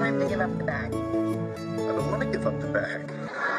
time to give up the bag. I don't want to give up the bag.